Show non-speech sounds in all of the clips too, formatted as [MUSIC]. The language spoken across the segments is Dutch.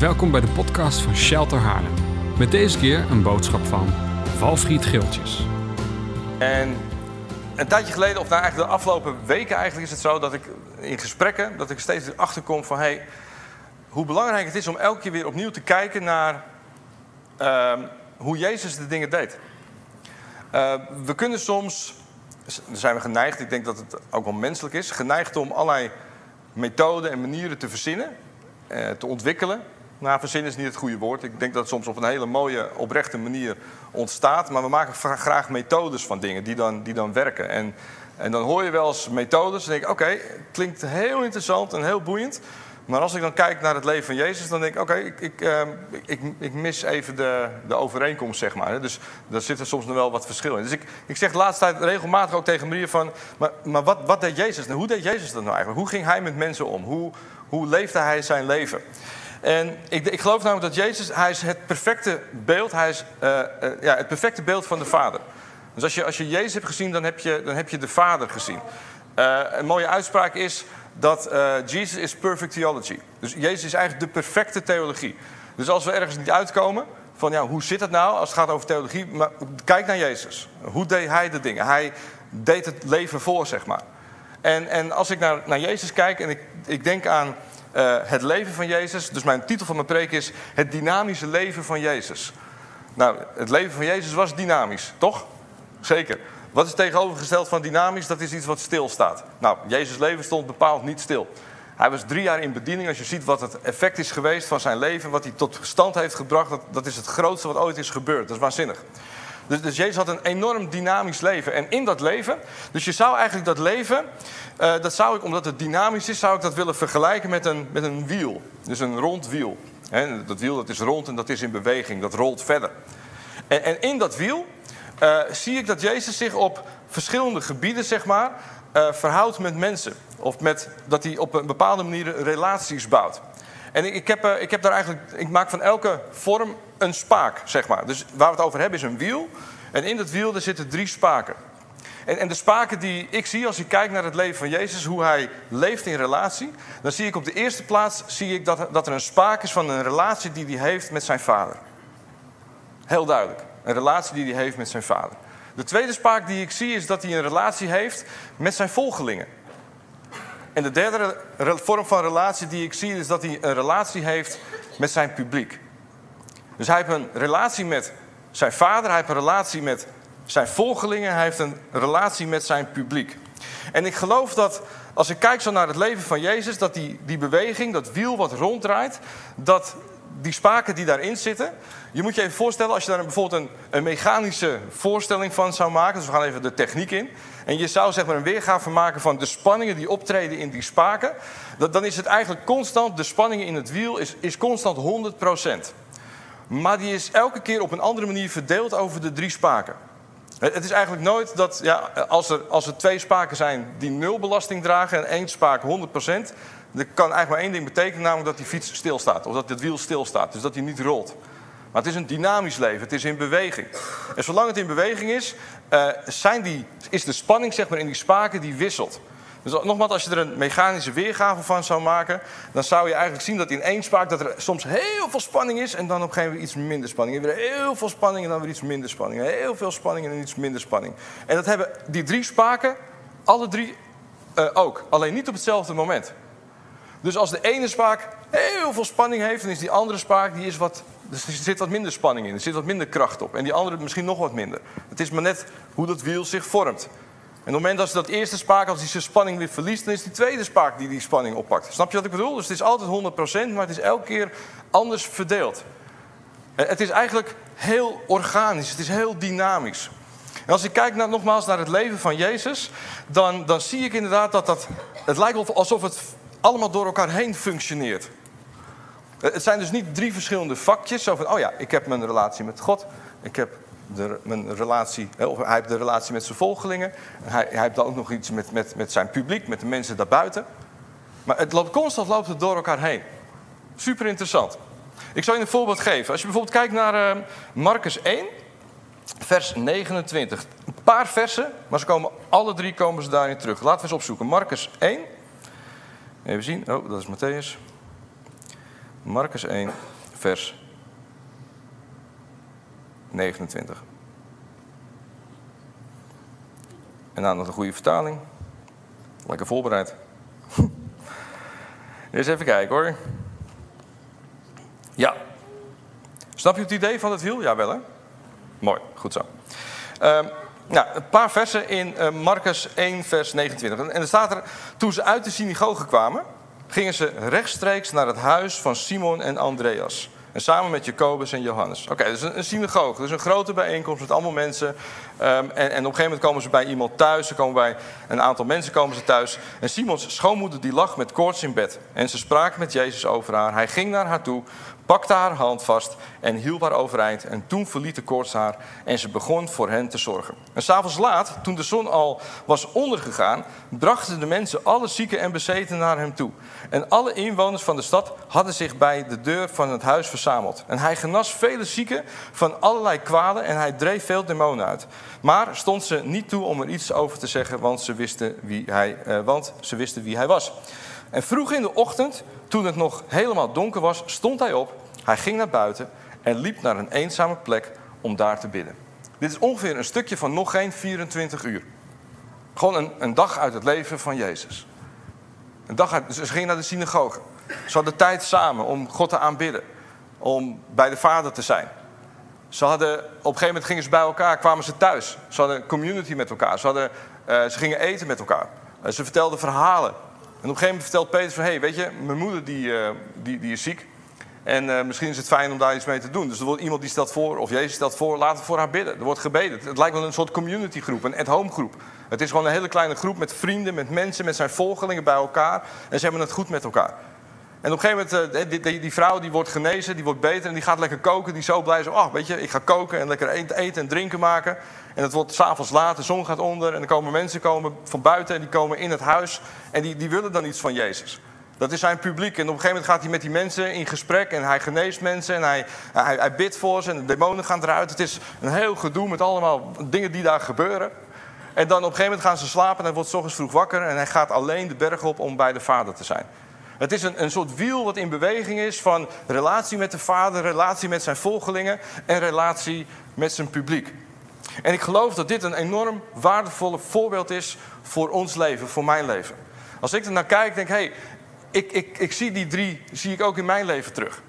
Welkom bij de podcast van Shelter Haarlem. Met deze keer een boodschap van Valfried Geeltjes. En een tijdje geleden, of nou eigenlijk de afgelopen weken eigenlijk is het zo dat ik in gesprekken, dat ik steeds erachter kom van hey, hoe belangrijk het is om elke keer weer opnieuw te kijken naar ehm, hoe Jezus de dingen deed. Uh, we kunnen soms, zijn we geneigd, ik denk dat het ook wel menselijk is, geneigd om allerlei methoden en manieren te verzinnen, uh, te ontwikkelen. Nou, verzinnen is niet het goede woord. Ik denk dat het soms op een hele mooie, oprechte manier ontstaat. Maar we maken graag methodes van dingen die dan, die dan werken. En, en dan hoor je wel eens methodes en denk ik, oké, klinkt heel interessant en heel boeiend. Maar als ik dan kijk naar het leven van Jezus, dan denk ik: oké, ik, ik, uh, ik, ik, mis even de, de overeenkomst, zeg maar. Dus daar zit er soms nog wel wat verschil in. Dus ik, ik zeg de laatste tijd regelmatig ook tegen Maria van... maar, maar wat, wat deed Jezus nou? Hoe deed Jezus dat nou eigenlijk? Hoe ging hij met mensen om? Hoe, hoe leefde hij zijn leven? En ik, ik geloof namelijk dat Jezus, hij is het perfecte beeld, hij is uh, uh, ja, het perfecte beeld van de Vader. Dus als je, als je Jezus hebt gezien, dan heb je, dan heb je de Vader gezien. Uh, een mooie uitspraak is dat Jesus is perfect theology. Dus Jezus is eigenlijk de perfecte theologie. Dus als we ergens niet uitkomen, van ja, hoe zit het nou als het gaat over theologie? Maar kijk naar Jezus. Hoe deed hij de dingen? Hij deed het leven voor, zeg maar. En, en als ik naar, naar Jezus kijk en ik, ik denk aan uh, het leven van Jezus. Dus mijn titel van mijn preek is Het dynamische leven van Jezus. Nou, het leven van Jezus was dynamisch, toch? Zeker. Wat is tegenovergesteld van dynamisch? Dat is iets wat stilstaat. Nou, Jezus' leven stond bepaald niet stil. Hij was drie jaar in bediening. Als je ziet wat het effect is geweest van zijn leven, wat hij tot stand heeft gebracht, dat, dat is het grootste wat ooit is gebeurd. Dat is waanzinnig. Dus, dus, Jezus had een enorm dynamisch leven. En in dat leven, dus je zou eigenlijk dat leven, uh, dat zou ik, omdat het dynamisch is, zou ik dat willen vergelijken met een, met een wiel. Dus een rond wiel. He, dat wiel dat is rond en dat is in beweging, dat rolt verder. En, en in dat wiel uh, zie ik dat Jezus zich op verschillende gebieden, zeg maar, uh, verhoudt met mensen. Of met, dat hij op een bepaalde manier relaties bouwt. En ik, ik, heb, ik heb daar eigenlijk, ik maak van elke vorm een spaak, zeg maar. Dus waar we het over hebben is een wiel. En in dat wiel zitten drie spaken. En, en, de spaken die ik zie als ik kijk naar het leven van Jezus, hoe hij leeft in relatie, dan zie ik op de eerste plaats zie ik dat, dat er een spaak is van een relatie die hij heeft met zijn vader. Heel duidelijk. Een relatie die hij heeft met zijn vader. De tweede spaak die ik zie is dat hij een relatie heeft met zijn volgelingen. En de derde vorm van relatie die ik zie is dat hij een relatie heeft met zijn publiek. Dus hij heeft een relatie met zijn vader, hij heeft een relatie met zijn volgelingen, hij heeft een relatie met zijn publiek. En ik geloof dat als ik kijk zo naar het leven van Jezus, dat die, die beweging, dat wiel wat ronddraait, dat die spaken die daarin zitten. Je moet je even voorstellen, als je daar bijvoorbeeld een, een mechanische voorstelling van zou maken. Dus we gaan even de techniek in. En je zou zeg maar een weergave maken van de spanningen die optreden in die spaken. Dat, dan is het eigenlijk constant, de spanning in het wiel is, is constant 100%. Maar die is elke keer op een andere manier verdeeld over de drie spaken. Het is eigenlijk nooit dat, ja, als, er, als er twee spaken zijn die nul belasting dragen en één spaak 100%, dat kan eigenlijk maar één ding betekenen, namelijk dat die fiets stilstaat. Of dat het wiel stilstaat, dus dat hij niet rolt. Maar het is een dynamisch leven, het is in beweging. En zolang het in beweging is, uh, zijn die, is de spanning zeg maar, in die spaken die wisselt. Dus nogmaals, als je er een mechanische weergave van zou maken, dan zou je eigenlijk zien dat in één spaak dat er soms heel veel spanning is en dan op een gegeven moment iets minder spanning. En weer heel veel spanning en dan weer iets minder spanning. Heel veel spanning en iets minder spanning. En dat hebben die drie spaken, alle drie uh, ook. Alleen niet op hetzelfde moment. Dus als de ene spaak heel veel spanning heeft, dan is die andere spaak, die is wat, dus er zit wat minder spanning in. Er zit wat minder kracht op. En die andere misschien nog wat minder. Het is maar net hoe dat wiel zich vormt. En op het moment dat ze dat eerste spaak, als die zijn spanning weer verliest, dan is die tweede spaak die die spanning oppakt. Snap je wat ik bedoel? Dus het is altijd 100%, maar het is elke keer anders verdeeld. Eh, het is eigenlijk heel organisch, het is heel dynamisch. En als ik kijk naar, nogmaals naar het leven van Jezus, dan, dan zie ik inderdaad dat dat. Het lijkt alsof het allemaal door elkaar heen functioneert. Eh, het zijn dus niet drie verschillende vakjes. Zo van, oh ja, ik heb mijn relatie met God. Ik heb relatie, of hij heeft de relatie met zijn volgelingen. Hij, hij heeft dan ook nog iets met, met, met zijn publiek, met de mensen daarbuiten. Maar het loopt constant loopt het door elkaar heen. Super interessant. Ik zal je een voorbeeld geven. Als je bijvoorbeeld kijkt naar uh, Marcus 1, vers 29. Een paar versen, maar ze komen, alle drie komen ze daarin terug. Laten we eens opzoeken. Marcus 1. Even zien. Oh, dat is Matthäus. Marcus 1, vers 29. En dan nog een goede vertaling. Lekker voorbereid. [LAUGHS] Eens even kijken hoor. Ja. Snap je het idee van het wiel? Ja, wel hè? Mooi, goed zo. Um, nou, een paar versen in uh, Marcus 1, vers 29. En er staat er, toen ze uit de synagoge kwamen, gingen ze rechtstreeks naar het huis van Simon en Andreas. En samen met Jacobus en Johannes. Oké, dus een, een synagoge, dus een grote bijeenkomst met allemaal mensen. Um, en, en, op een gegeven moment komen ze bij iemand thuis. Ze komen bij een aantal mensen komen ze thuis. En Simons schoonmoeder die lag met koorts in bed. En ze spraken met Jezus over haar. Hij ging naar haar toe, pakte haar hand vast en hielp haar overeind. En toen verliet de koorts haar en ze begon voor hen te zorgen. En s'avonds laat, toen de zon al was ondergegaan, brachten de mensen alle zieken en bezeten naar hem toe. En alle inwoners van de stad hadden zich bij de deur van het huis verzameld. En hij genas vele zieken van allerlei kwalen en hij dreef veel demonen uit. Maar stond ze niet toe om er iets over te zeggen, want ze wisten wie hij, eh, want ze wisten wie hij was. En vroeg in de ochtend, toen het nog helemaal donker was, stond hij op. Hij ging naar buiten en liep naar een eenzame plek om daar te bidden. Dit is ongeveer een stukje van nog geen 24 uur. Gewoon een, een dag uit het leven van Jezus. Een dag uit, ze gingen naar de synagoge. Ze hadden tijd samen om God te aanbidden. Om bij de Vader te zijn. Ze hadden, op een gegeven moment gingen ze bij elkaar, kwamen ze thuis. Ze hadden community met elkaar. Ze, hadden, uh, ze gingen eten met elkaar. Uh, ze vertelden verhalen. En op een gegeven moment vertelt Peter van... hé, hey, weet je, mijn moeder die, uh, die, die is ziek. En uh, misschien is het fijn om daar iets mee te doen. Dus er wordt iemand die stelt voor, of Jezus stelt voor, laten we voor haar bidden. Er wordt gebeden. Het lijkt wel een soort community groep, een at-home groep. Het is gewoon een hele kleine groep met vrienden, met mensen, met zijn volgelingen bij elkaar. En ze hebben het goed met elkaar. En op een gegeven moment, uh, die, die, vrouw die wordt genezen, die wordt beter en die gaat lekker koken. Die is zo blij, zo, oh, weet je, ik ga koken en lekker eten en drinken maken. En het wordt s'avonds laat, de zon gaat onder en er komen mensen komen van buiten en die komen in het huis. En die, die willen dan iets van Jezus. Dat is zijn publiek. En op een gegeven moment gaat hij met die mensen in gesprek. En hij geneest mensen. En hij, hij, hij bidt voor ze. En de demonen gaan eruit. Het is een heel gedoe met allemaal dingen die daar gebeuren. En dan op een gegeven moment gaan ze slapen. En hij wordt s ochtends vroeg wakker. En hij gaat alleen de berg op om bij de vader te zijn. Het is een, een soort wiel wat in beweging is van relatie met de vader, relatie met zijn volgelingen en relatie met zijn publiek. En ik geloof dat dit een enorm waardevolle voorbeeld is voor ons leven, voor mijn leven. Als ik er naar kijk, denk hey, ik, ik, ik zie die drie zie ik ook in mijn leven terug.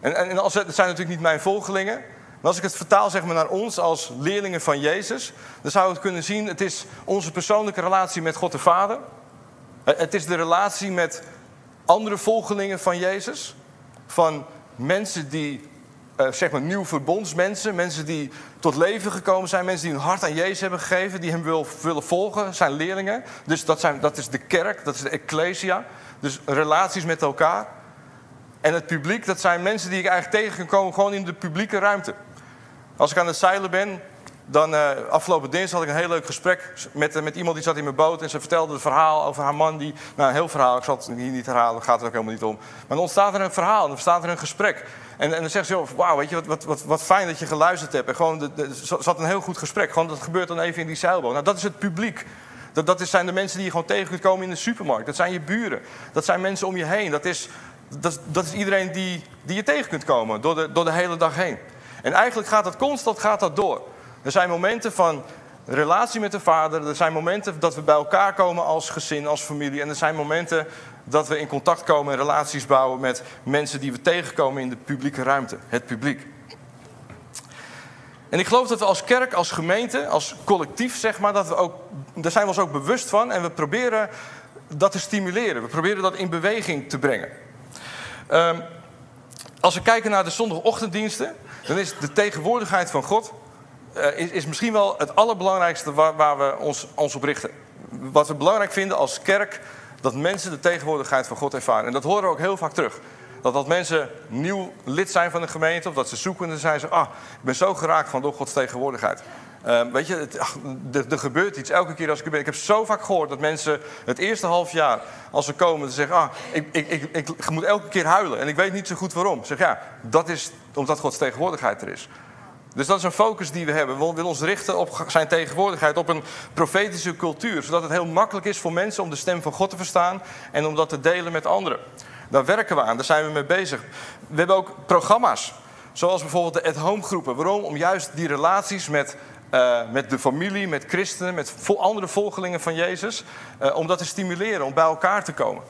En, en, als, het zijn natuurlijk niet mijn volgelingen. Maar als ik het vertaal zeg maar, naar ons als leerlingen van Jezus, dan zou ik het kunnen zien: het is onze persoonlijke relatie met God de Vader. Het is de relatie met andere volgelingen van Jezus. Van mensen die, uh, zeg maar, nieuw verbondsmensen. Mensen die tot leven gekomen zijn. Mensen die hun hart aan Jezus hebben gegeven. Die hem wil, willen volgen. Zijn leerlingen. Dus dat, zijn, dat is de kerk, dat is de ecclesia. Dus relaties met elkaar. En het publiek, dat zijn mensen die ik eigenlijk tegen kan komen gewoon in de publieke ruimte. Als ik aan het zeilen ben, dan uh, afgelopen dinsdag had ik een heel leuk gesprek met, uh, met iemand die zat in mijn boot. En ze vertelde het verhaal over haar man. Die, nou, een heel verhaal, ik zal het hier niet herhalen, gaat er ook helemaal niet om. Maar dan ontstaat er een verhaal, dan ontstaat er een gesprek. En, en dan zegt ze, wauw, weet je, wat, wat, wat, wat, fijn dat je geluisterd hebt. En gewoon, zat een heel goed gesprek. Gewoon, dat gebeurt dan even in die zeilboot. Nou, dat is het publiek. Dat, dat zijn de mensen die je gewoon tegen kunt komen in de supermarkt. Dat zijn je buren. Dat zijn mensen om je heen. Dat is, dat, dat is iedereen die, die je tegen kunt komen door de, door de hele dag heen. En eigenlijk gaat dat constant gaat dat door. Er zijn momenten van relatie met de vader. Er zijn momenten dat we bij elkaar komen als gezin, als familie. En er zijn momenten dat we in contact komen en relaties bouwen met mensen die we tegenkomen in de publieke ruimte. Het publiek. En ik geloof dat we als kerk, als gemeente, als collectief, zeg maar, dat we ook, daar zijn we ons ook bewust van en we proberen dat te stimuleren. We proberen dat in beweging te brengen. Um, als we kijken naar de zondagochtenddiensten, dan is de tegenwoordigheid van God uh, is, is, misschien wel het allerbelangrijkste waar, waar we ons, ons op richten. Wat we belangrijk vinden als kerk, dat mensen de tegenwoordigheid van God ervaren. En dat horen we ook heel vaak terug. Dat als mensen nieuw lid zijn van de gemeente of dat ze zoekende zijn, ze, ah, ik ben zo geraakt van door Gods tegenwoordigheid. Uh, weet je, het, er, gebeurt iets elke keer als ik er ben. Ik heb zo vaak gehoord dat mensen het eerste half jaar, als ze komen, ze zeggen: Ah, ik, ik, ik, ik, moet elke keer huilen en ik weet niet zo goed waarom. Ik zeg ja, dat is omdat Gods tegenwoordigheid er is. Dus dat is een focus die we hebben. We willen ons richten op zijn tegenwoordigheid, op een profetische cultuur. Zodat het heel makkelijk is voor mensen om de stem van God te verstaan en om dat te delen met anderen. Daar werken we aan, daar zijn we mee bezig. We hebben ook programma's, zoals bijvoorbeeld de at-home groepen. Waarom? Om juist die relaties met, uh, met de familie, met christenen, met andere volgelingen van Jezus, uh, om dat te stimuleren, om bij elkaar te komen.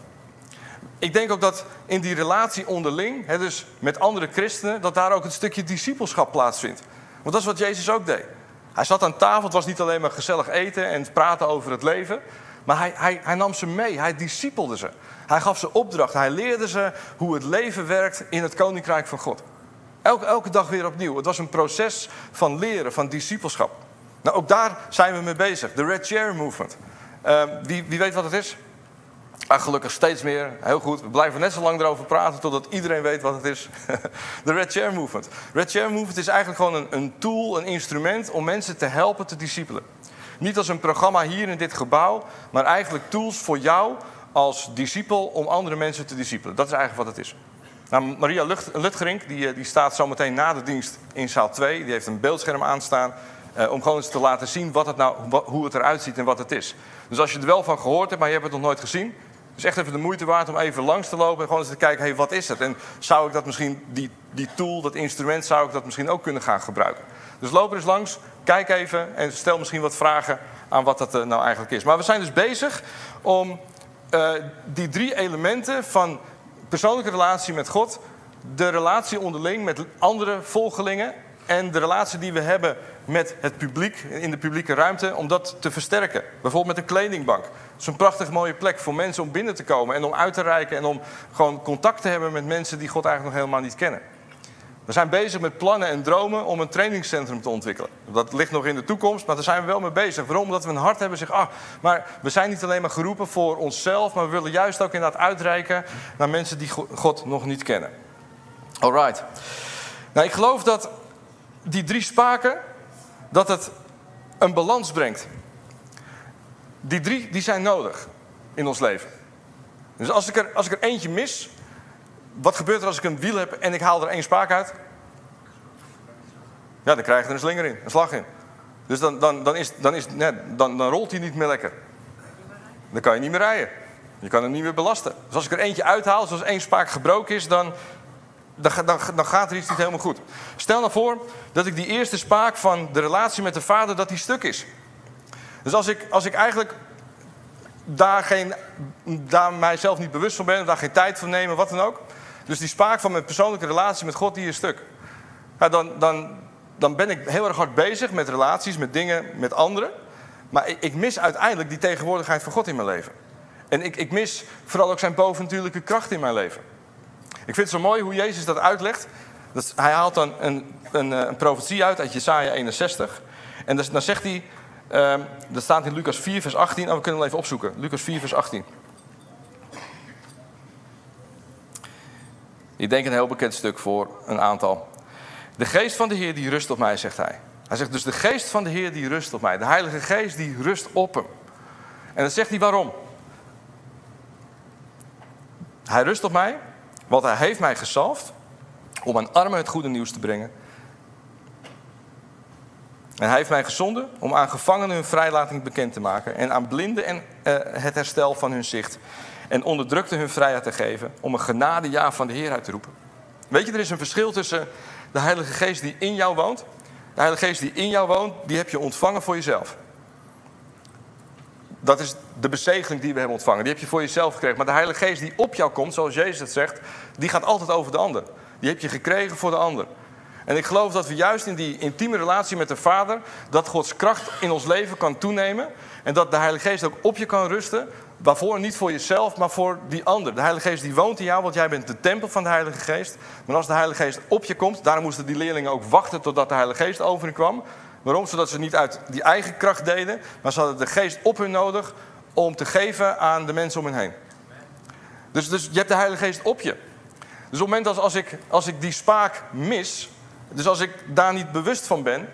Ik denk ook dat in die relatie onderling, hè, dus met andere christenen, dat daar ook een stukje discipelschap plaatsvindt. Want dat is wat Jezus ook deed. Hij zat aan tafel, het was niet alleen maar gezellig eten en praten over het leven. Maar hij, hij, hij nam ze mee, hij discipelde ze. Hij gaf ze opdracht, hij leerde ze hoe het leven werkt in het koninkrijk van God. Elke, elke dag weer opnieuw. Het was een proces van leren, van discipelschap. Nou, ook daar zijn we mee bezig. De Red Chair Movement. Uh, wie, wie weet wat het is? Ah, gelukkig steeds meer. Heel goed. We blijven net zo lang erover praten totdat iedereen weet wat het is. [LAUGHS] De Red Chair Movement. Red Chair Movement is eigenlijk gewoon een, een tool, een instrument om mensen te helpen te discipelen. Niet als een programma hier in dit gebouw, maar eigenlijk tools voor jou als discipel om andere mensen te discipelen. Dat is eigenlijk wat het is. Nou, Maria Lutgerink die, eh, die staat zometeen na de dienst in zaal 2. Die heeft een beeldscherm aanstaan. Uh, om gewoon eens te laten zien wat het nou, hoe het eruit ziet en wat het is. Dus als je er wel van gehoord hebt, maar je hebt het nog nooit gezien, is echt even de moeite waard om even langs te lopen en gewoon eens te kijken, hey, wat is het? En zou ik dat misschien, die, die tool, dat instrument, zou ik dat misschien ook kunnen gaan gebruiken? Dus loop er eens langs, kijk even en stel misschien wat vragen aan wat dat eh, nou eigenlijk is. Maar we zijn dus bezig om uh, die drie elementen van persoonlijke relatie met God, de relatie onderling met andere volgelingen en de relatie die we hebben met het publiek in de publieke ruimte, om dat te versterken. Bijvoorbeeld met een kledingbank. Het is een prachtig mooie plek voor mensen om binnen te komen en om uit te reiken en om gewoon contact te hebben met mensen die God eigenlijk nog helemaal niet kennen. We zijn bezig met plannen en dromen om een trainingscentrum te ontwikkelen. Dat ligt nog in de toekomst, maar daar zijn we wel mee bezig. Waarom? Omdat we een hart hebben, zeg, ah, maar we zijn niet alleen maar geroepen voor onszelf, maar we willen juist ook inderdaad uitreiken naar mensen die God nog niet kennen. Alright. Nou, ik geloof dat die drie spaken, dat het een balans brengt. Die drie die zijn nodig in ons leven. Dus als ik, er, als ik er eentje mis, wat gebeurt er als ik een wiel heb en ik haal er één spaak uit? Ja, dan krijg je er een slinger in, een slag in. Dus dan, dan, dan, is, dan, is, nee, dan, dan rolt hij niet meer lekker. Dan kan je niet meer rijden. Je kan hem niet meer belasten. Dus als ik er eentje uithaal, zoals één spaak gebroken is, dan, dan, dan, dan, gaat er iets niet helemaal goed. Stel nou voor dat ik die eerste spaak van de relatie met de vader, dat die stuk is. Dus als ik, als ik eigenlijk daar, geen, daar mijzelf niet bewust van ben, daar geen tijd voor nemen, wat dan ook. Dus die spaak van mijn persoonlijke relatie met God, die is stuk. Ja, dan, dan, dan ben ik heel erg hard bezig met relaties, met dingen, met anderen. Maar ik, ik mis uiteindelijk die tegenwoordigheid van God in mijn leven. En ik, ik mis vooral ook zijn bovennatuurlijke kracht in mijn leven. Ik vind het zo mooi hoe Jezus dat uitlegt. Dat, hij haalt dan een, een, eh, een profetie uit uit Jesaja 61. En dan zegt hij, uh, dat staat in Lucas 4 vers 18. Oh, we kunnen het even opzoeken. Lucas 4 vers 18. Ik denk een heel bekend stuk voor een aantal. De geest van de Heer die rust op mij, zegt hij. Hij zegt dus de geest van de Heer die rust op mij. De Heilige Geest die rust op hem. En dan zegt hij waarom. Hij rust op mij, want hij heeft mij gezalfd om aan armen het goede nieuws te brengen. En hij heeft mij gezonden om aan gevangenen hun vrijlating bekend te maken. En aan blinden en, uh, het herstel van hun zicht en onderdrukte hun vrijheid te geven om een genadejaar van de Heer uit te roepen. Weet je, er is een verschil tussen de Heilige Geest die in jou woont. De Heilige Geest die in jou woont, die heb je ontvangen voor jezelf. Dat is de bezegeling die we hebben ontvangen. Die heb je voor jezelf gekregen. Maar de Heilige Geest die op jou komt, zoals Jezus het zegt, die gaat altijd over de ander. Die heb je gekregen voor de ander. En ik geloof dat we juist in die intieme relatie met de Vader, dat Gods kracht in ons leven kan toenemen. En dat de Heilige Geest ook op je kan rusten. Waarvoor? Niet voor jezelf, maar voor die ander. De Heilige Geest die woont in jou, want jij bent de tempel van de Heilige Geest. Maar als de Heilige Geest op je komt, daarom moesten die leerlingen ook wachten totdat de Heilige Geest over hen kwam. Waarom? Zodat ze niet uit die eigen kracht deden, maar ze hadden de Geest op hun nodig om te geven aan de mensen om hen heen. Dus, dus je hebt de Heilige Geest op je. Dus op het moment als, als, ik, als ik die spaak mis, dus als ik daar niet bewust van ben,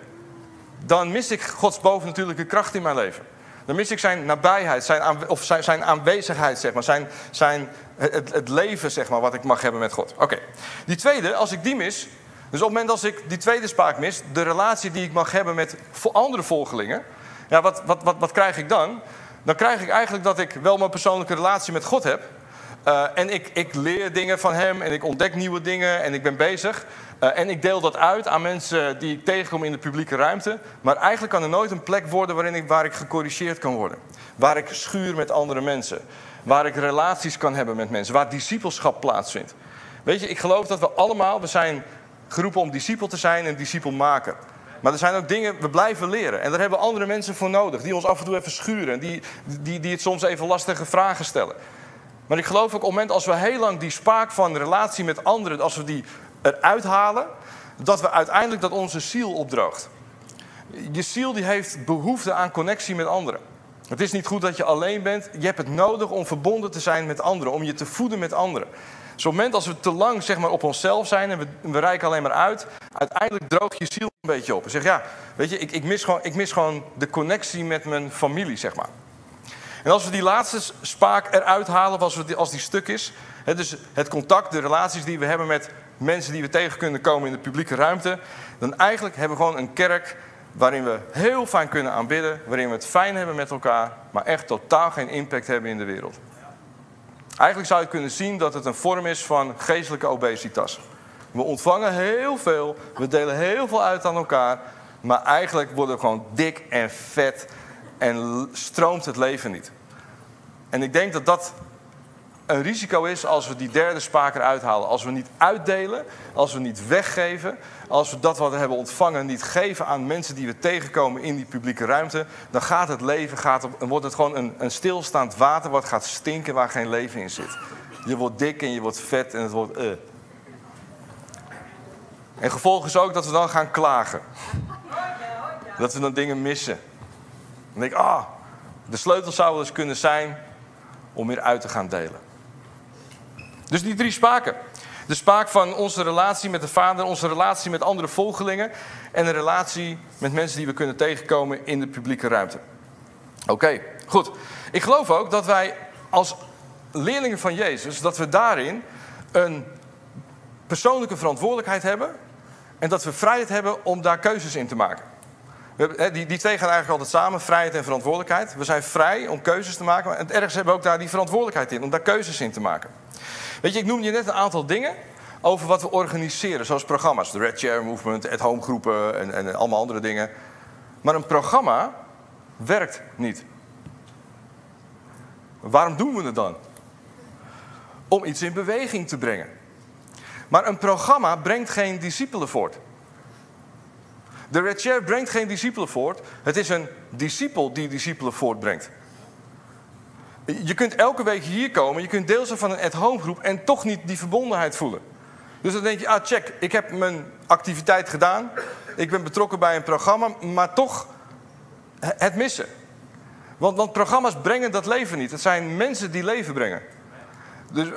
dan mis ik Gods bovennatuurlijke kracht in mijn leven. Dan mis ik zijn nabijheid, zijn of zijn, zijn, aanwezigheid, zeg maar. Zijn, zijn, het, het, leven, zeg maar, wat ik mag hebben met God. Oké. Die tweede, als ik die mis, dus op het moment als ik die tweede spaak mis, de relatie die ik mag hebben met andere volgelingen, ja, wat, wat, wat, wat krijg ik dan? Dan krijg ik eigenlijk dat ik wel mijn persoonlijke relatie met God heb, Eh, en ik, ik leer dingen van hem en ik ontdek nieuwe dingen en ik ben bezig. Eh, en ik deel dat uit aan mensen die ik tegenkom in de publieke ruimte. Maar eigenlijk kan er nooit een plek worden waarin waar ik gecorrigeerd kan worden. Waar ik schuur met andere mensen. Waar ik relaties kan hebben met mensen. Waar discipelschap plaatsvindt. Weet je, ik geloof dat we allemaal, we zijn geroepen om discipel te zijn en discipel maken. Maar er zijn ook dingen, we blijven leren. En daar hebben andere mensen voor nodig. Die ons af en toe even schuren. Die, die, die het soms even lastige vragen stellen. Maar ik geloof ook op het moment als we heel lang die spaak van relatie met anderen, als we die eruit halen, dat we uiteindelijk dat onze ziel opdroogt. Je ziel die heeft behoefte aan connectie met anderen. Het is niet goed dat je alleen bent. Je hebt het nodig om verbonden te zijn met anderen, om je te voeden met anderen. Op het moment als we te lang zeg maar, op onszelf zijn en we, we reiken alleen maar uit, uiteindelijk droogt je ziel een beetje op. En zeg ja, weet je, ik, ik, mis gewoon, ik mis gewoon de connectie met mijn familie, zeg maar. En als we die laatste spaak eruit halen, als, we, als die stuk is, hè, dus het contact, de relaties die we hebben met mensen die we tegen kunnen komen in de publieke ruimte, dan eigenlijk hebben we gewoon een kerk waarin we heel fijn kunnen aanbidden, waarin we het fijn hebben met elkaar, maar echt totaal geen impact hebben in de wereld. Eigenlijk zou je kunnen zien dat het een vorm is van geestelijke obesitas. We ontvangen heel veel, we delen heel veel uit aan elkaar, maar eigenlijk worden we gewoon dik en vet en stroomt het leven niet. En ik denk dat dat een risico is als we die derde spaak eruit halen. Als we niet uitdelen, als we niet weggeven, als we dat wat we hebben ontvangen niet geven aan mensen die we tegenkomen in die publieke ruimte, dan gaat het leven, gaat wordt het gewoon een, een stilstaand water wat gaat stinken waar geen leven in zit. Je wordt dik en je wordt vet en het wordt. Uh. En gevolg is ook dat we dan gaan klagen. Dat we dan dingen missen. Dan denk ik, ah, de sleutel zou wel eens kunnen zijn om weer uit te gaan delen. Dus die drie spaken. De spaak van onze relatie met de Vader, onze relatie met andere volgelingen en een relatie met mensen die we kunnen tegenkomen in de publieke ruimte. Oké, goed. Ik geloof ook dat wij als leerlingen van Jezus, dat we daarin een persoonlijke verantwoordelijkheid hebben en dat we vrijheid hebben om daar keuzes in te maken. Die, die twee gaan eigenlijk altijd samen, vrijheid en verantwoordelijkheid. We zijn vrij om keuzes te maken, en ergens hebben we ook daar die verantwoordelijkheid in, om daar keuzes in te maken. Weet je, ik noemde je net een aantal dingen over wat we organiseren, zoals programma's. De Red Chair Movement, at home groepen en, en allemaal andere dingen. Maar een programma werkt niet. Waarom doen we het dan? Om iets in beweging te brengen. Maar een programma brengt geen discipelen voort. De Red Chair brengt geen discipelen voort. Het is een discipel die discipelen voortbrengt. Je kunt elke week hier komen, je kunt deel zijn van een at-home groep en toch niet die verbondenheid voelen. Dus dan denk je, ah check, ik heb mijn activiteit gedaan. Ik ben betrokken bij een programma, maar toch het missen. Want, programma's brengen dat leven niet. Het zijn mensen die leven brengen. Dus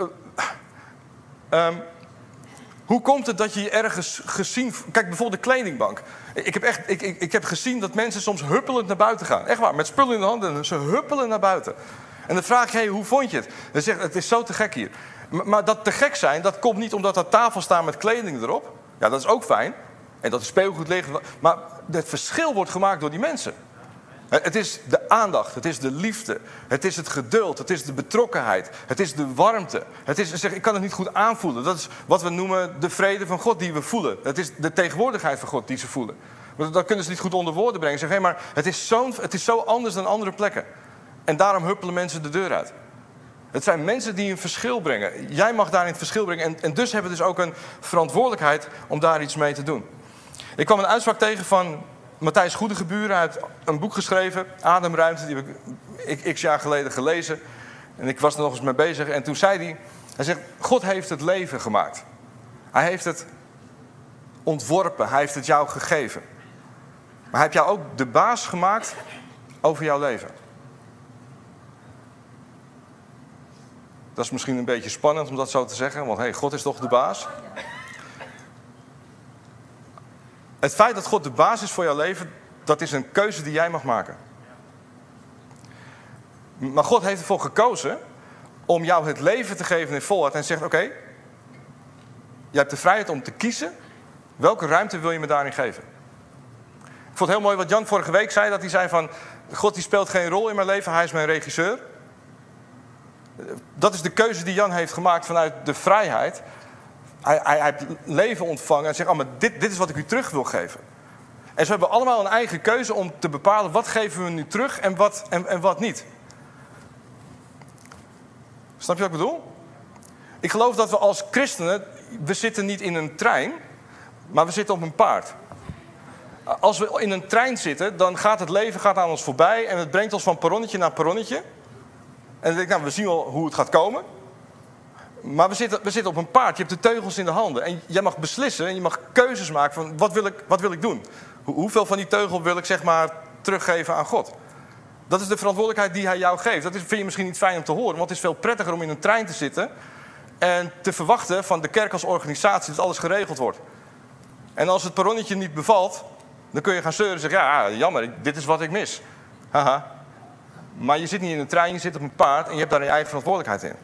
uh, hoe komt het dat je je ergens gezien... Kijk, bijvoorbeeld de kledingbank. Ik heb, echt, ik, ik, ik heb gezien dat mensen soms huppelend naar buiten gaan. Echt waar, met spullen in de handen en ze huppelen naar buiten. En dan vraag je, hey, hoe vond je het? Dan zegt het is zo te gek hier. Maar dat te gek zijn, dat komt niet omdat er tafel staat met kleding erop. Ja, dat is ook fijn. En dat er speelgoed ligt. Maar het verschil wordt gemaakt door die mensen. Het is de aandacht, het is de liefde, het is het geduld, het is de betrokkenheid, het is de warmte. Het is, zeg, ik kan het niet goed aanvoelen. Dat is wat we noemen de vrede van God die we voelen. Het is de tegenwoordigheid van God die ze voelen. Dat kunnen ze niet goed onder woorden brengen. Zeg, hey, maar het is, zo, het is zo anders dan andere plekken. En daarom huppelen mensen de deur uit. Het zijn mensen die een verschil brengen. Jij mag daarin het verschil brengen. En, en dus hebben we dus ook een verantwoordelijkheid om daar iets mee te doen. Ik kwam een uitspraak tegen van Matthijs Goedegeburen. Hij heeft een boek geschreven, Ademruimte. Die heb ik x jaar geleden gelezen. En ik was er nog eens mee bezig. En toen zei hij, hij zegt, God heeft het leven gemaakt. Hij heeft het ontworpen. Hij heeft het jou gegeven. Maar hij heeft jou ook de baas gemaakt over jouw leven. Dat is misschien een beetje spannend om dat zo te zeggen, want hey, God is toch de baas? Het feit dat God de baas is voor jouw leven, dat is een keuze die jij mag maken. Maar God heeft ervoor gekozen om jou het leven te geven in volheid en zegt: Oké, okay, je hebt de vrijheid om te kiezen. Welke ruimte wil je me daarin geven? Ik vond het heel mooi wat Jan vorige week zei: dat hij zei van God die speelt geen rol in mijn leven, hij is mijn regisseur. Dat is de keuze die Jan heeft gemaakt vanuit de vrijheid. Hij, hij, hij heeft leven ontvangen en zegt, oh, maar dit, dit is wat ik u terug wil geven. En ze hebben allemaal een eigen keuze om te bepalen wat geven we nu terug en wat, en, en wat niet. Snap je wat ik bedoel? Ik geloof dat we als christenen, we zitten niet in een trein, maar we zitten op een paard. Als we in een trein zitten, dan gaat het leven gaat aan ons voorbij en het brengt ons van perronnetje naar perronnetje. En dan denk ik, nou, we zien wel hoe het gaat komen. Maar we zitten, we zitten op een paard, je hebt de teugels in de handen. En jij mag beslissen en je mag keuzes maken van wat wil ik, wat wil ik doen? hoeveel van die teugel wil ik zeg maar teruggeven aan God? Dat is de verantwoordelijkheid die hij jou geeft. Dat is, vind je misschien niet fijn om te horen, want het is veel prettiger om in een trein te zitten en te verwachten van de kerk als organisatie dat alles geregeld wordt. En als het perronnetje niet bevalt, dan kun je gaan zeuren en zeggen: Ja, jammer, dit is wat ik mis. Haha. Maar je zit niet in een trein, je zit op een paard en je hebt daar je eigen verantwoordelijkheid in.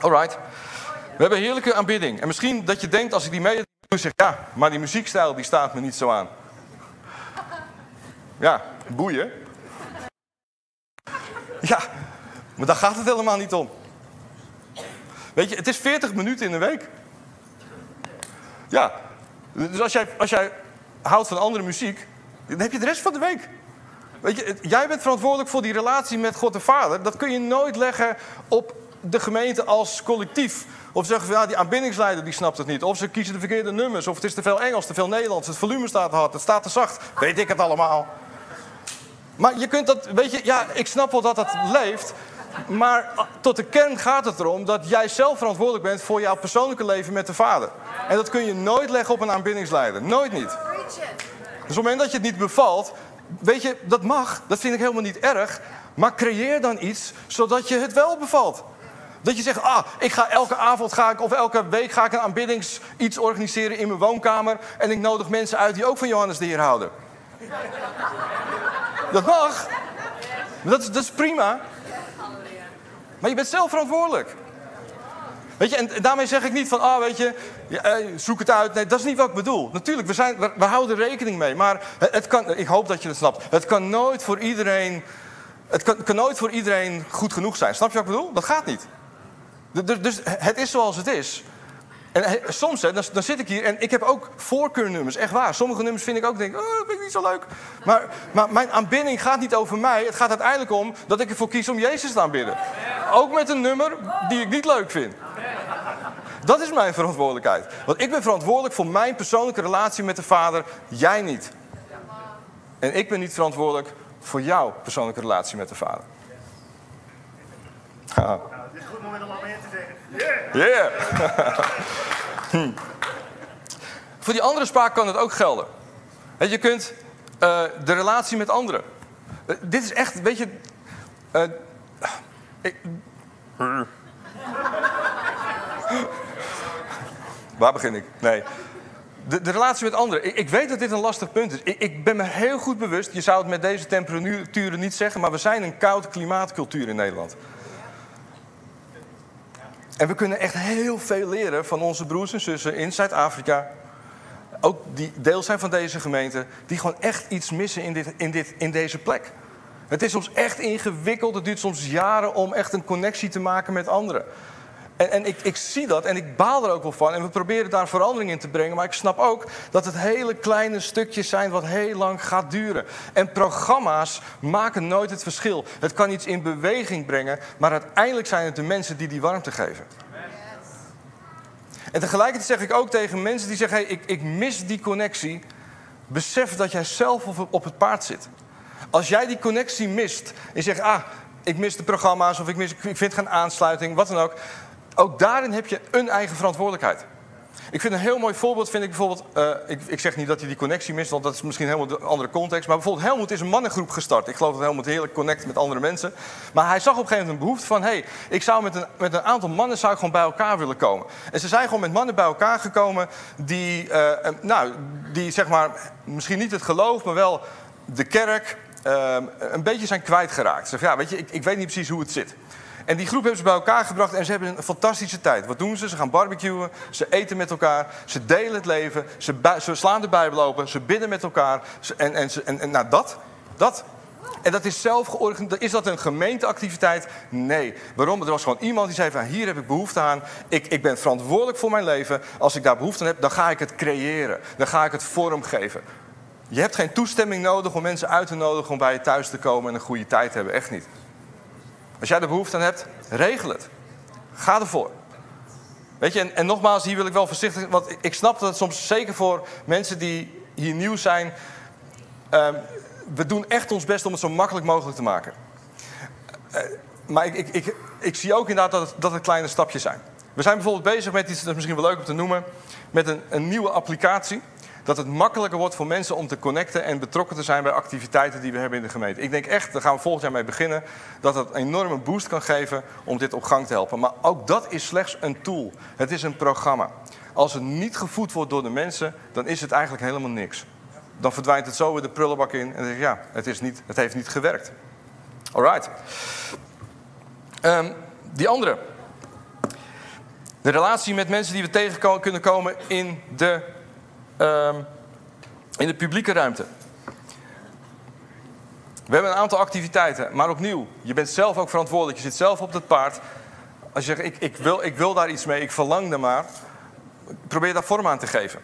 Alright. We hebben heerlijke aanbidding. En misschien dat je denkt als ik die mee doe, zeg ja, maar die muziekstijl die staat me niet zo aan. Ja, boeien. Ja, maar daar gaat het helemaal niet om. Weet je, het is 40 minuten in de week. Ja, dus als jij, als jij houdt van andere muziek, dan heb je de rest van de week. Weet je, jij bent verantwoordelijk voor die relatie met God de Vader. Dat kun je nooit leggen op de gemeente als collectief. Of zeggen van ja, die aanbindingsleider die snapt het niet. Of ze kiezen de verkeerde nummers. Of het is te veel Engels, te veel Nederlands. Het volume staat te hard, het staat te zacht. Weet ik het allemaal. Maar je kunt dat, weet je, ja, ik snap wel dat het leeft. Maar tot de kern gaat het erom dat jij zelf verantwoordelijk bent voor jouw persoonlijke leven met de Vader. En dat kun je nooit leggen op een aanbiddingsleider. Nooit niet. Dus op het moment dat je het niet bevalt, weet je, dat mag, dat vind ik helemaal niet erg. Maar creëer dan iets zodat je het wel bevalt. Dat je zegt, ah, ik ga elke avond ga ik, of elke week ga ik een aanbiddings iets organiseren in mijn woonkamer. En ik nodig mensen uit die ook van Johannes de Heer houden. Dat mag. Dat is, dat is prima. Maar je bent zelf verantwoordelijk. Weet je, en daarmee zeg ik niet van, ah, weet je, eh, zoek het uit. Nee, dat is niet wat ik bedoel. Natuurlijk, we, zijn, we, houden rekening mee. Maar kan, ik hoop dat je het snapt. Het kan nooit voor iedereen, het kan nooit voor iedereen goed genoeg zijn. Snap je wat ik bedoel? Dat gaat niet. Dus het is zoals het is. En soms hè, dan, dan, zit ik hier en ik heb ook voorkeurnummers, echt waar. Sommige nummers vind ik ook, denk, oh, dat vind ik niet zo leuk. Maar, maar mijn aanbidding gaat niet over mij. Het gaat uiteindelijk om dat ik ervoor kies om Jezus te aanbidden. Ook met een nummer die ik niet leuk vind. Dat is mijn verantwoordelijkheid. Want ik ben verantwoordelijk voor mijn persoonlijke relatie met de Vader, jij niet. En ik ben niet verantwoordelijk voor jouw persoonlijke relatie met de Vader. Ja. dit is een goed moment om amen te zeggen. Yeah! hm. Voor die andere spraak kan het ook gelden. je kunt uh, de relatie met anderen. Uh, dit is echt, weet je. Ik, Waar begin ik? Nee. De, de relatie met anderen. Ik, ik, weet dat dit een lastig punt is. Ik, ik, ben me heel goed bewust, je zou het met deze temperaturen niet zeggen, maar we zijn een koude klimaatcultuur in Nederland. En we kunnen echt heel veel leren van onze broers en zussen in Zuid-Afrika. Ook die deel zijn van deze gemeente, die gewoon echt iets missen in, dit, in, dit, in deze plek. Het is soms echt ingewikkeld, het duurt soms jaren om echt een connectie te maken met anderen. En, en ik, ik, zie dat en ik baal er ook wel van. En we proberen daar verandering in te brengen. Maar ik snap ook dat het hele kleine stukjes zijn wat heel lang gaat duren. En programma's maken nooit het verschil. Het kan iets in beweging brengen. Maar uiteindelijk zijn het de mensen die die warmte geven. En tegelijkertijd zeg ik ook tegen mensen die zeggen: hey, ik, ik mis die connectie. Besef dat jij zelf op het paard zit. Als jij die connectie mist en zegt: ah, ik mis de programma's of ik, mis, ik vind geen aansluiting, wat dan ook ook daarin heb je een eigen verantwoordelijkheid. Ik vind een heel mooi voorbeeld, vind ik bijvoorbeeld, uh, ik, ik, zeg niet dat hij die connectie mist, want dat is misschien helemaal een andere context. Maar bijvoorbeeld Helmoet is een mannengroep gestart. Ik geloof dat Helmoet heerlijk connect met andere mensen. Maar hij zag op een gegeven moment een behoefte van, hé, hey, ik zou met een, met een aantal mannen zou ik gewoon bij elkaar willen komen. En ze zijn gewoon met mannen bij elkaar gekomen die, uh, nou, die zeg maar, misschien niet het geloof, maar wel de kerk uh, een beetje zijn kwijtgeraakt. Zeg, ja, weet je, ik, ik weet niet precies hoe het zit. En die groep hebben ze bij elkaar gebracht en ze hebben een fantastische tijd. Wat doen ze? Ze gaan barbecuen, ze eten met elkaar, ze delen het leven, ze, ze slaan de Bijbel open, ze bidden met elkaar. en, en, en, en nou, dat, dat. En dat is zelf georganiseerd. Is dat een gemeenteactiviteit? Nee. Waarom? Er was gewoon iemand die zei van hier heb ik behoefte aan. Ik, ik ben verantwoordelijk voor mijn leven. Als ik daar behoefte aan heb, dan ga ik het creëren. Dan ga ik het vormgeven. Je hebt geen toestemming nodig om mensen uit te nodigen om bij je thuis te komen en een goede tijd te hebben. Echt niet. Als jij er behoefte aan hebt, regel het. Ga ervoor. Weet je, en, en nogmaals, hier wil ik wel voorzichtig... Want ik, snap dat het soms, zeker voor mensen die hier nieuw zijn... Um, we doen echt ons best om het zo makkelijk mogelijk te maken. Uh, maar ik, ik, ik, ik, zie ook inderdaad dat het, dat kleine stapjes zijn. We zijn bijvoorbeeld bezig met iets, dat is misschien wel leuk om te noemen... met een, een nieuwe applicatie dat het makkelijker wordt voor mensen om te connecten en betrokken te zijn bij activiteiten die we hebben in de gemeente. Ik denk echt, daar gaan we volgend jaar mee beginnen, dat het een enorme boost kan geven om dit op gang te helpen. Maar ook dat is slechts een tool. Het is een programma. Als het niet gevoed wordt door de mensen, dan is het eigenlijk helemaal niks. Dan verdwijnt het zo weer de prullenbak in en dan zeg je, ja, het, is niet, het heeft niet gewerkt. Alright. Um, die andere. De relatie met mensen die we tegen kunnen komen in de um, in de publieke ruimte. We hebben een aantal activiteiten, maar opnieuw, je bent zelf ook verantwoordelijk. Je zit zelf op het paard. Als je zegt, ik, ik, wil, ik wil daar iets mee, ik verlang er maar. Probeer daar vorm aan te geven.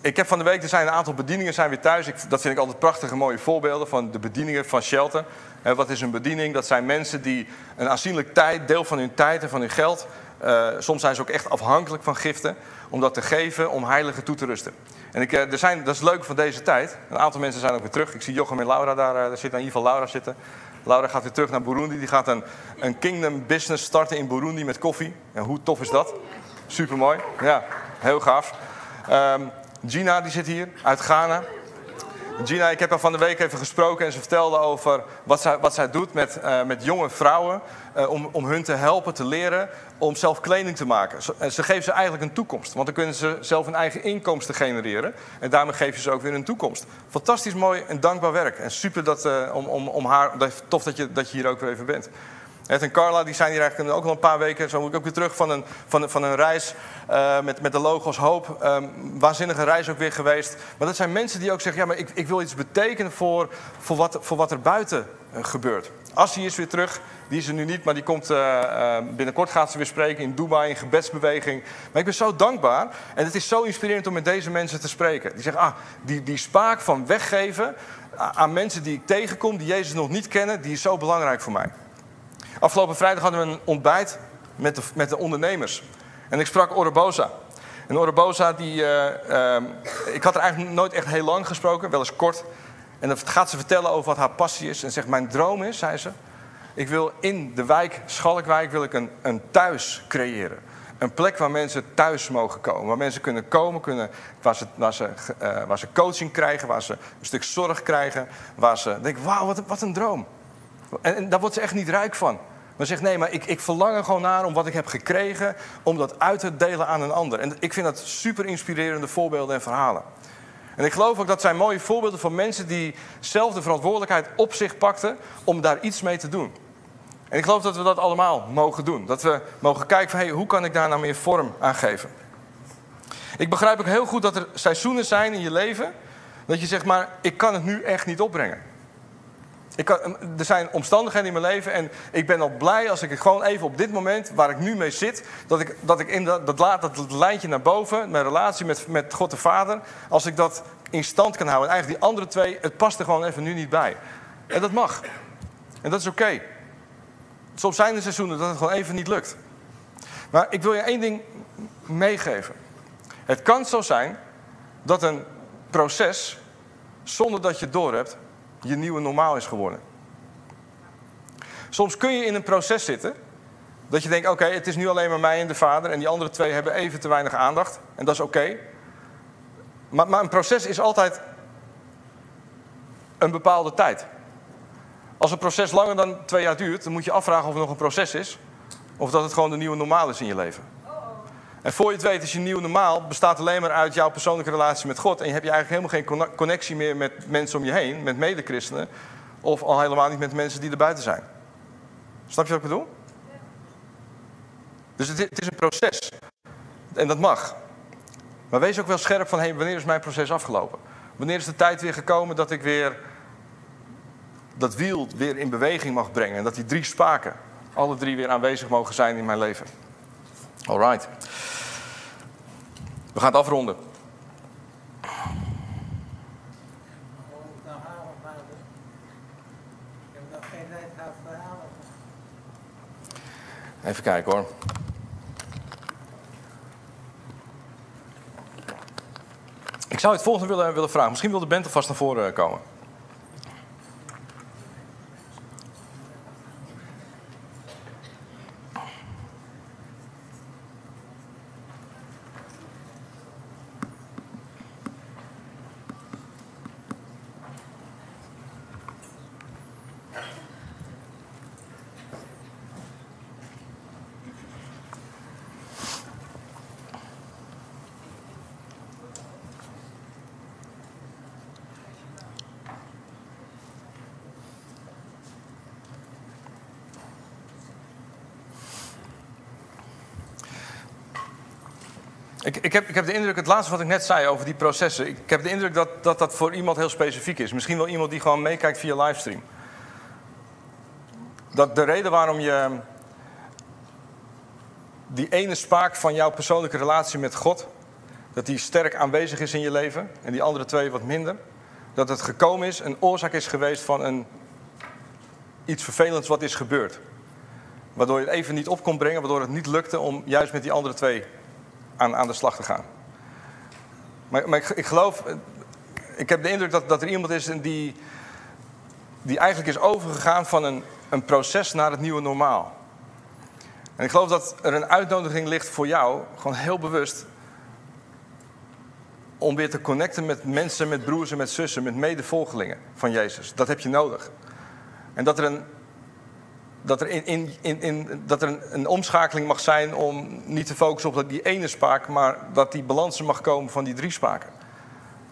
Ik heb van de week, er zijn een aantal bedieningen zijn weer thuis. Ik, dat vind ik altijd prachtige mooie voorbeelden van de bedieningen van Shelter. Wat is een bediening? Dat zijn mensen die een aanzienlijk tijd, deel van hun tijd en van hun geld... Uh, soms zijn ze ook echt afhankelijk van giften om dat te geven, om heiligen toe te rusten. En ik, eh, er zijn, dat is leuk van deze tijd. Een aantal mensen zijn ook weer terug. Ik zie Jochem en Laura daar, eh, daar zitten, in ieder geval Laura zitten. Laura gaat weer terug naar Burundi. Die gaat een, een kingdom business starten in Burundi met koffie. En hoe tof is dat? Supermooi. Ja, heel gaaf. Um, Gina die zit hier uit Ghana. Gina, ik heb haar van de week even gesproken en ze vertelde over wat zij, wat zij doet met, uh, met jonge vrouwen. Uh, om, om hun te helpen, te leren om zelf kleding te maken. Ze, ze geven ze eigenlijk een toekomst. Want dan kunnen ze zelf een eigen inkomsten genereren. En daarmee geven je ze ook weer een toekomst. Fantastisch mooi en dankbaar werk. En super dat, om, om, om haar, tof dat je, dat je hier ook weer even bent. Ed en Carla die zijn hier eigenlijk ook al een paar weken. Zo moet ik ook weer terug van een, van, van een reis uh, met, met de logos Hoop. Um, waanzinnige reis ook weer geweest. Maar dat zijn mensen die ook zeggen: ja, maar ik, ik wil iets betekenen voor, voor, wat, voor wat er buiten uh, gebeurt. Assie is weer terug. Die is er nu niet, maar die komt uh, binnenkort gaat ze weer spreken in Dubai in gebedsbeweging. Maar ik ben zo dankbaar en het is zo inspirerend om met deze mensen te spreken. Die zeggen: ah, die, die spaak van weggeven aan mensen die ik tegenkom, die Jezus nog niet kennen, die is zo belangrijk voor mij. Afgelopen vrijdag hadden we een ontbijt met de, met de ondernemers. En ik sprak Orebosa. En Orebosa, die, uh, uh, ik had er eigenlijk nooit echt heel lang gesproken, wel eens kort. En dan gaat ze vertellen over wat haar passie is. En zegt, mijn droom is, zei ze... ik wil in de wijk, Schalkwijk, wil ik een, een thuis creëren. Een plek waar mensen thuis mogen komen. Waar mensen kunnen komen, kunnen, waar, ze, ze, waar ze coaching krijgen, waar ze een stuk zorg krijgen. Waar ze denken, wauw, wat, wat een droom. En, daar wordt ze echt niet rijk van. Maar zegt nee, maar ik, ik verlang er gewoon naar om wat ik heb gekregen, om dat uit te delen aan een ander. En ik vind dat super inspirerende voorbeelden en verhalen. En ik geloof ook dat zijn mooie voorbeelden van mensen die zelf de verantwoordelijkheid op zich pakten om daar iets mee te doen. En ik geloof dat we dat allemaal mogen doen. Dat we mogen kijken van hey, hoe kan ik daar nou meer vorm aan geven. Ik begrijp ook heel goed dat er seizoenen zijn in je leven dat je zegt maar ik kan het nu echt niet opbrengen. Ik er zijn omstandigheden in mijn leven en ik ben al blij als ik gewoon even op dit moment, waar ik nu mee zit, dat ik, dat ik in dat, dat laat dat lijntje naar boven, mijn relatie met, met God de Vader, als ik dat in stand kan houden. En eigenlijk die andere twee, het past er gewoon even nu niet bij. En dat mag. En dat is oké. Soms zijn er seizoenen dat het gewoon even niet lukt. Maar ik wil je één ding meegeven. Het kan zo zijn dat een proces, zonder dat je het doorhebt, je nieuwe normaal is geworden. Soms kun je in een proces zitten dat je denkt: oké, het is nu alleen maar mij en de vader en die andere twee hebben even te weinig aandacht en dat is oké. Maar, maar een proces is altijd een bepaalde tijd. Als een proces langer dan twee jaar duurt, dan moet je afvragen of het nog een proces is of dat het gewoon de nieuwe normaal is in je leven. En voor je het weet is je nieuw normaal bestaat alleen maar uit jouw persoonlijke relatie met God. En je hebt je eigenlijk helemaal geen connectie meer met mensen om je heen, met medechristenen. Of al helemaal niet met mensen die er buiten zijn. Snap je wat ik bedoel? Dus het, het is een proces. En dat mag. Maar wees ook wel scherp van, wanneer is mijn proces afgelopen? Wanneer is de tijd weer gekomen dat ik weer dat wiel weer in beweging mag brengen. En dat die drie spaken, alle drie weer aanwezig mogen zijn in mijn leven. Alright. We gaan het afronden. Even kijken hoor. Ik zou het volgende willen, willen vragen. Misschien wil de band alvast naar voren komen. Ik, ik, heb, ik heb de indruk, het laatste wat ik net zei over die processen. Ik heb de indruk dat, dat dat voor iemand heel specifiek is. Misschien wel iemand die gewoon meekijkt via livestream. Dat de reden waarom je die ene spaak van jouw persoonlijke relatie met God, dat die sterk aanwezig is in je leven en die andere twee wat minder, dat het gekomen is, een oorzaak is geweest van een, iets vervelends wat is gebeurd. Waardoor je het even niet op kon brengen, waardoor het niet lukte om juist met die andere twee aan, aan de slag te gaan. Maar, maar ik, ik, geloof, ik heb de indruk dat, dat er iemand is die, die eigenlijk is overgegaan van een, een proces naar het nieuwe normaal. En ik geloof dat er een uitnodiging ligt voor jou, gewoon heel bewust, om weer te connecten met mensen, met broers en met zussen, met medevolgelingen van Jezus. Dat heb je nodig. En dat er een, dat er, in, in, in, in, dat er een, een, omschakeling mag zijn om niet te focussen op die ene spaak, maar dat die balans mag komen van die drie spaken.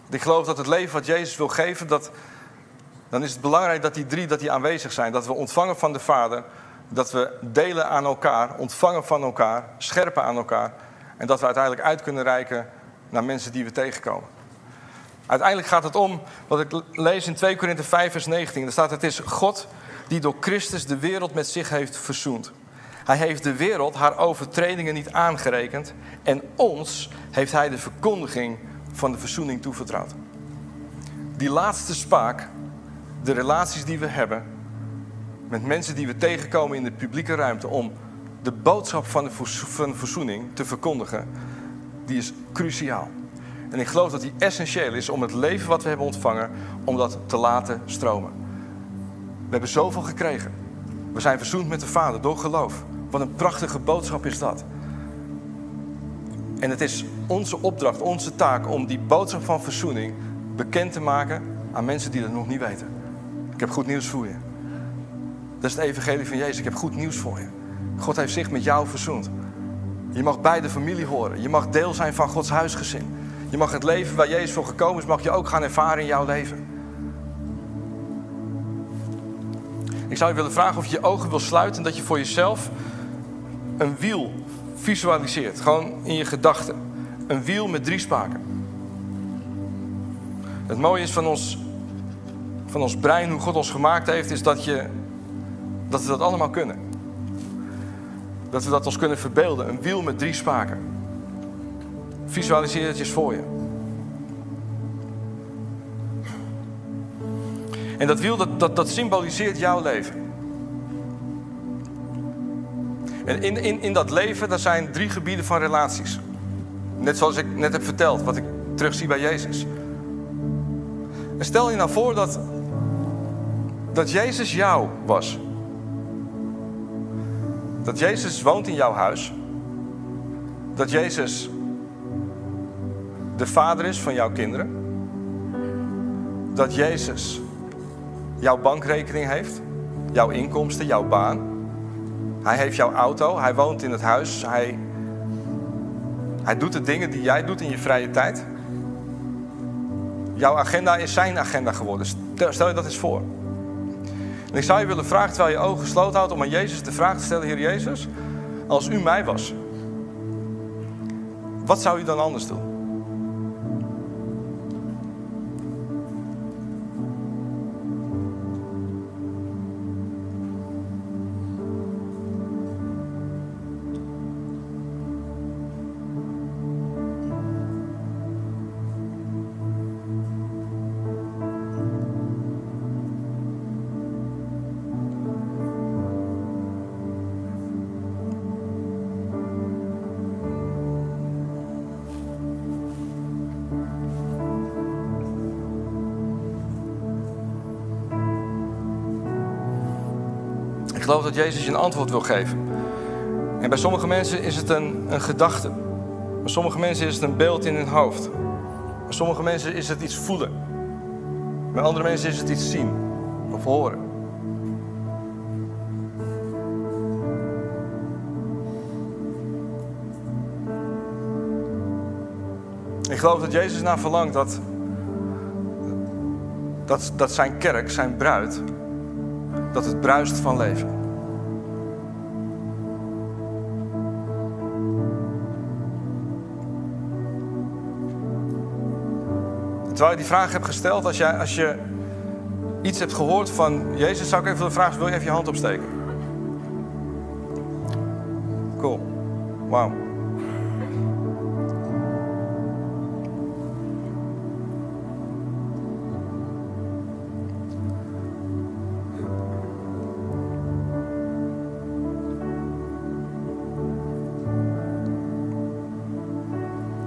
Ik geloof dat het leven wat Jezus wil geven, dat, dan is het belangrijk dat die drie dat die aanwezig zijn. Dat we ontvangen van de Vader, dat we delen aan elkaar, ontvangen van elkaar, scherpen aan elkaar. En dat we uiteindelijk uit kunnen reiken naar mensen die we tegenkomen. Uiteindelijk gaat het om, wat ik lees in 2 Korinthe 5 vers 19. Daar staat, het is God die door Christus de wereld met zich heeft verzoend. Hij heeft de wereld haar overtredingen niet aangerekend en ons heeft hij de verkondiging van de verzoening toevertrouwd. Die laatste spaak, de relaties die we hebben met mensen die we tegenkomen in de publieke ruimte om de boodschap van de verzoening te verkondigen, die is cruciaal. En ik geloof dat die essentieel is om het leven wat we hebben ontvangen, om dat te laten stromen. We hebben zoveel gekregen. We zijn verzoend met de Vader door geloof. Wat een prachtige boodschap is dat. En het is onze opdracht, onze taak om die boodschap van verzoening bekend te maken aan mensen die dat nog niet weten. Ik heb goed nieuws voor je. Dat is het evangelie van Jezus. Ik heb goed nieuws voor je. God heeft zich met jou verzoend. Je mag bij de familie horen. Je mag deel zijn van Gods huisgezin. Je mag het leven waar Jezus voor gekomen is, mag je ook gaan ervaren in jouw leven. Ik zou je willen vragen of je je ogen wil sluiten en dat je voor jezelf een wiel visualiseert. Gewoon in je gedachten. Een wiel met drie spaken. Het mooie is van ons, van ons brein, hoe God ons gemaakt heeft, is dat, je, dat we dat allemaal kunnen. Dat we dat ons kunnen verbeelden. Een wiel met drie spaken. Visualiseer het eens voor je. En dat wiel, dat, dat, dat symboliseert jouw leven. En in, in, in dat leven, daar zijn drie gebieden van relaties. Net zoals ik net heb verteld, wat ik terugzie bij Jezus. En stel je nou voor dat, dat Jezus jou was. Dat Jezus woont in jouw huis. Dat Jezus de vader is van jouw kinderen. Dat Jezus jouw bankrekening heeft, jouw inkomsten, jouw baan. Hij heeft jouw auto, hij woont in het huis, hij, hij doet de dingen die jij doet in je vrije tijd. Jouw agenda is zijn agenda geworden. Stel je dat eens voor. En ik zou je willen vragen, terwijl je ogen gesloten houdt, om aan Jezus de vraag te stellen: Heer Jezus, als u mij was, wat zou u dan anders doen? Geloof dat Jezus je een antwoord wil geven. En bij sommige mensen is het een, een gedachte. Bij sommige mensen is het een beeld in hun hoofd. Bij sommige mensen is het iets voelen. Bij andere mensen is het iets zien of horen. Ik geloof dat Jezus naar verlangt dat, dat, dat zijn kerk, zijn bruid, dat het bruist van leven. Terwijl je die vraag hebt gesteld, als, jij, als je iets hebt gehoord van Jezus, zou ik even de vraag wil je even je hand opsteken? Cool. Wauw.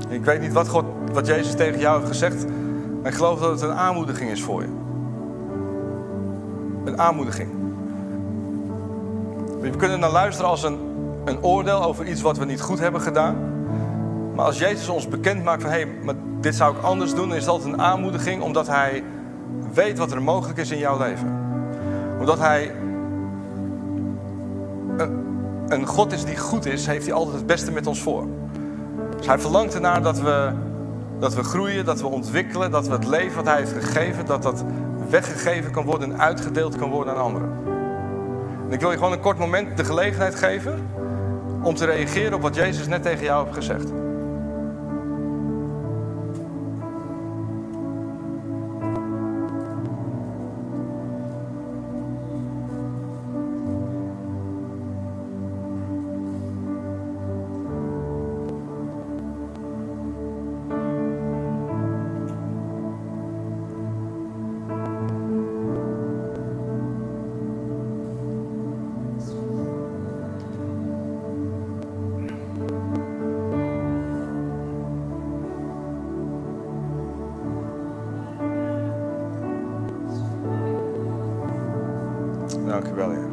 Ik weet niet wat, God, wat Jezus tegen jou heeft gezegd. Maar ik geloof dat het een aanmoediging is voor je. Een aanmoediging. We kunnen naar luisteren als een, een oordeel over iets wat we niet goed hebben gedaan. Maar als Jezus ons bekend maakt van hé, hey, maar dit zou ik anders doen, dan is dat een aanmoediging omdat Hij weet wat er mogelijk is in jouw leven. Omdat Hij een, een God is die goed is, heeft Hij altijd het beste met ons voor. Dus Hij verlangt ernaar dat we dat we groeien, dat we ontwikkelen, dat we het leven wat Hij heeft gegeven, dat dat weggegeven kan worden en uitgedeeld kan worden aan anderen. En ik wil je gewoon een kort moment de gelegenheid geven om te reageren op wat Jezus net tegen jou heeft gezegd. Dank u wel, Heer.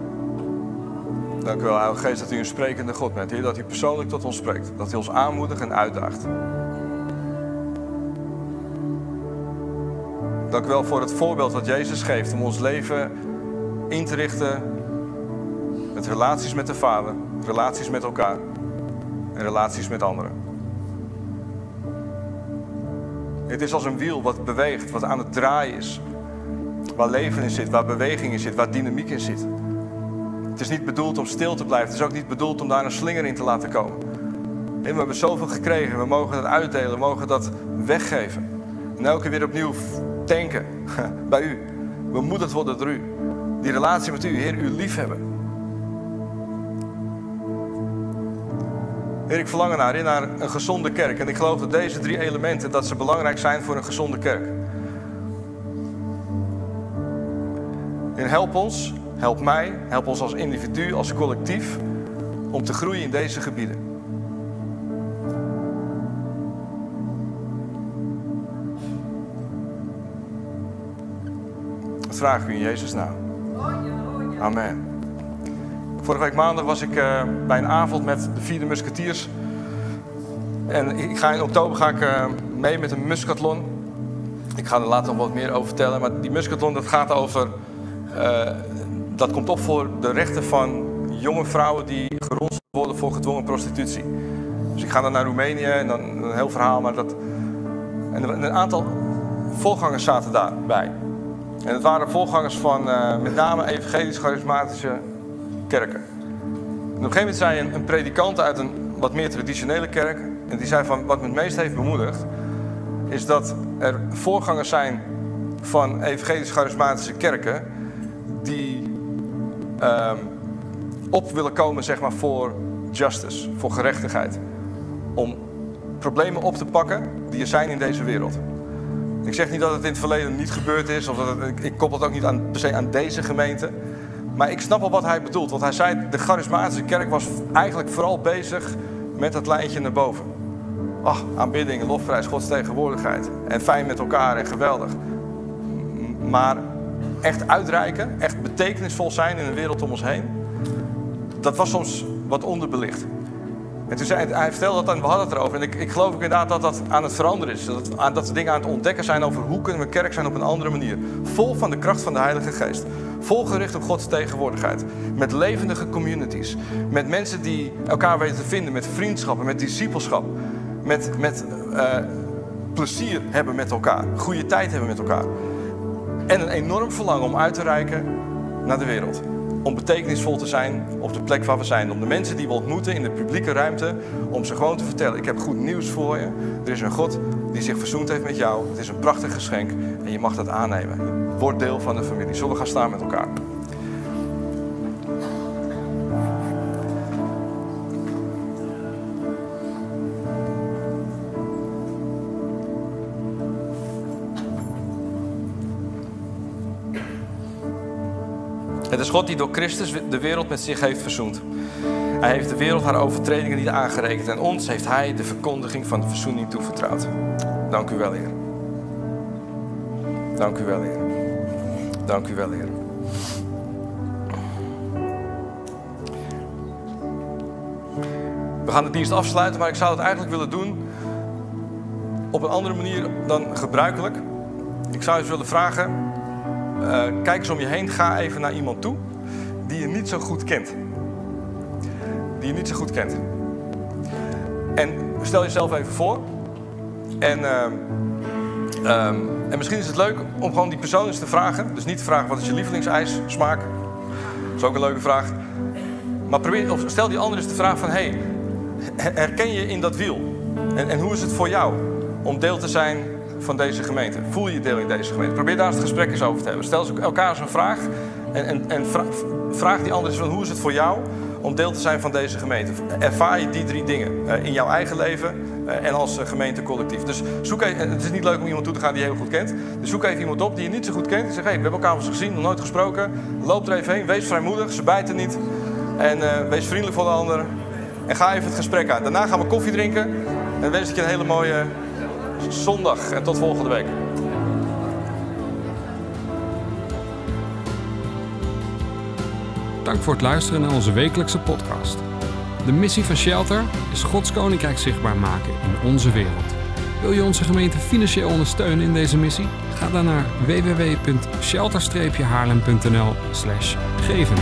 Dank u wel, Heilige Geest, dat u een sprekende God bent. Heer, dat u persoonlijk tot ons spreekt. Dat u ons aanmoedigt en uitdaagt. Dank u wel voor het voorbeeld wat Jezus geeft om ons leven in te richten met relaties met de Vader, relaties met elkaar en relaties met anderen. Het is als een wiel wat beweegt, wat aan het draaien is. Waar leven in zit, waar beweging in zit, waar dynamiek in zit. Het is niet bedoeld om stil te blijven. Het is ook niet bedoeld om daar een slinger in te laten komen. En we hebben zoveel gekregen. We mogen dat uitdelen. We mogen dat weggeven. En elke weer opnieuw tanken [LAUGHS] bij u. Bemoedigd worden door u. Die relatie met u, Heer, u liefhebben. Heer, ik verlang naar, naar een gezonde kerk. En ik geloof dat deze drie elementen dat ze belangrijk zijn voor een gezonde kerk. En help ons, help mij, help ons als individu, als collectief, om te groeien in deze gebieden. Vraag u in Jezus' naam. Amen. Vorige week maandag was ik uh, bij een avond met de vierde musketiers. En ik ga in oktober ga ik uh, mee met een muskathlon. Ik ga er later nog wat meer over vertellen. Maar die muskathlon dat gaat over dat komt op voor de rechten van jonge vrouwen die geronseld worden voor gedwongen prostitutie. Dus ik ga dan naar Roemenië en dan een heel verhaal, maar dat. En een aantal voorgangers zaten daarbij. En het waren voorgangers van uh, met name evangelisch-charismatische kerken. En op een gegeven moment zei een, een predikant uit een wat meer traditionele kerk, en die zei van wat me het meest heeft bemoedigd, is dat er voorgangers zijn van evangelisch-charismatische kerken die um, op willen komen zeg maar, voor justice, voor gerechtigheid. Om problemen op te pakken die er zijn in deze wereld. Ik zeg niet dat het in het verleden niet gebeurd is, of dat ik koppel het ook niet aan, per se aan deze gemeente. Maar ik snap wel wat hij bedoelt. Want hij zei, de charismatische kerk was eigenlijk vooral bezig met dat lijntje naar boven. Ach, aanbidding, lofprijs, Gods tegenwoordigheid. En fijn met elkaar en geweldig. Maar echt uitreiken, echt betekenisvol zijn in de wereld om ons heen, dat was soms wat onderbelicht. En toen zei hij, vertelde dat en we hadden het erover. En ik, ik geloof ook inderdaad dat dat aan het veranderen is. Dat, aan, dat dingen aan het ontdekken zijn over hoe kunnen we kerk zijn op een andere manier. Vol van de kracht van de Heilige Geest. Vol gericht op Gods tegenwoordigheid. Met levendige communities. Met mensen die elkaar weten te vinden. Met vriendschappen, met discipelschap. Met, met uh, plezier hebben met elkaar. Goede tijd hebben met elkaar. En een enorm verlangen om uit te reiken naar de wereld om betekenisvol te zijn op de plek waar we zijn. Om de mensen die we ontmoeten in de publieke ruimte, om ze gewoon te vertellen: ik heb goed nieuws voor je. Er is een God die zich verzoend heeft met jou. Het is een prachtig geschenk en je mag dat aannemen. Word deel van de familie. Zullen we gaan staan met elkaar? God die door Christus de wereld met zich heeft verzoend. Hij heeft de wereld haar overtredingen niet aangerekend en ons heeft Hij de verkondiging van de verzoening toevertrouwd. Dank u wel, Heer. Dank u wel, Heer. Dank u wel, Heer. We gaan de dienst afsluiten, maar ik zou het eigenlijk willen doen op een andere manier dan gebruikelijk. Ik zou eens willen vragen uh, kijk eens om je heen. Ga even naar iemand toe die je niet zo goed kent. Die je niet zo goed kent. En stel jezelf even voor. En, uh, um, en misschien is het leuk om gewoon die persoon eens te vragen. Dus niet te vragen wat is je lievelingsijs smaak. Dat is ook een leuke vraag. Maar probeer, of stel die ander eens de vraag van... Hey, herken je in dat wiel? En, en hoe is het voor jou om deel te zijn van deze gemeente? Voel je deel in deze gemeente? Probeer daar het gesprek eens over te hebben. Stel elkaar eens een vraag en, en, en vraag die anderen eens van hoe is het voor jou om deel te zijn van deze gemeente? Ervaar je die drie dingen uh, in jouw eigen leven uh, en als uh, gemeentecollectief? Dus zoek even, het is niet leuk om iemand toe te gaan die je heel goed kent. Dus zoek even iemand op die je niet zo goed kent. Die zegt, hey, we hebben elkaar eens gezien, nog nooit gesproken. Loop er even heen, wees vrijmoedig, ze bijten niet. En wees vriendelijk voor de ander. En ga even het gesprek aan. Daarna gaan we koffie drinken. En wens ik je een hele mooie zondag en tot volgende week. Dank voor het luisteren naar onze wekelijkse podcast. De missie van Shelter is Gods Koninkrijk zichtbaar maken in onze wereld. Wil je onze gemeente financieel ondersteunen in deze missie? Ga dan naar www.shelter-haarlem.nl geven.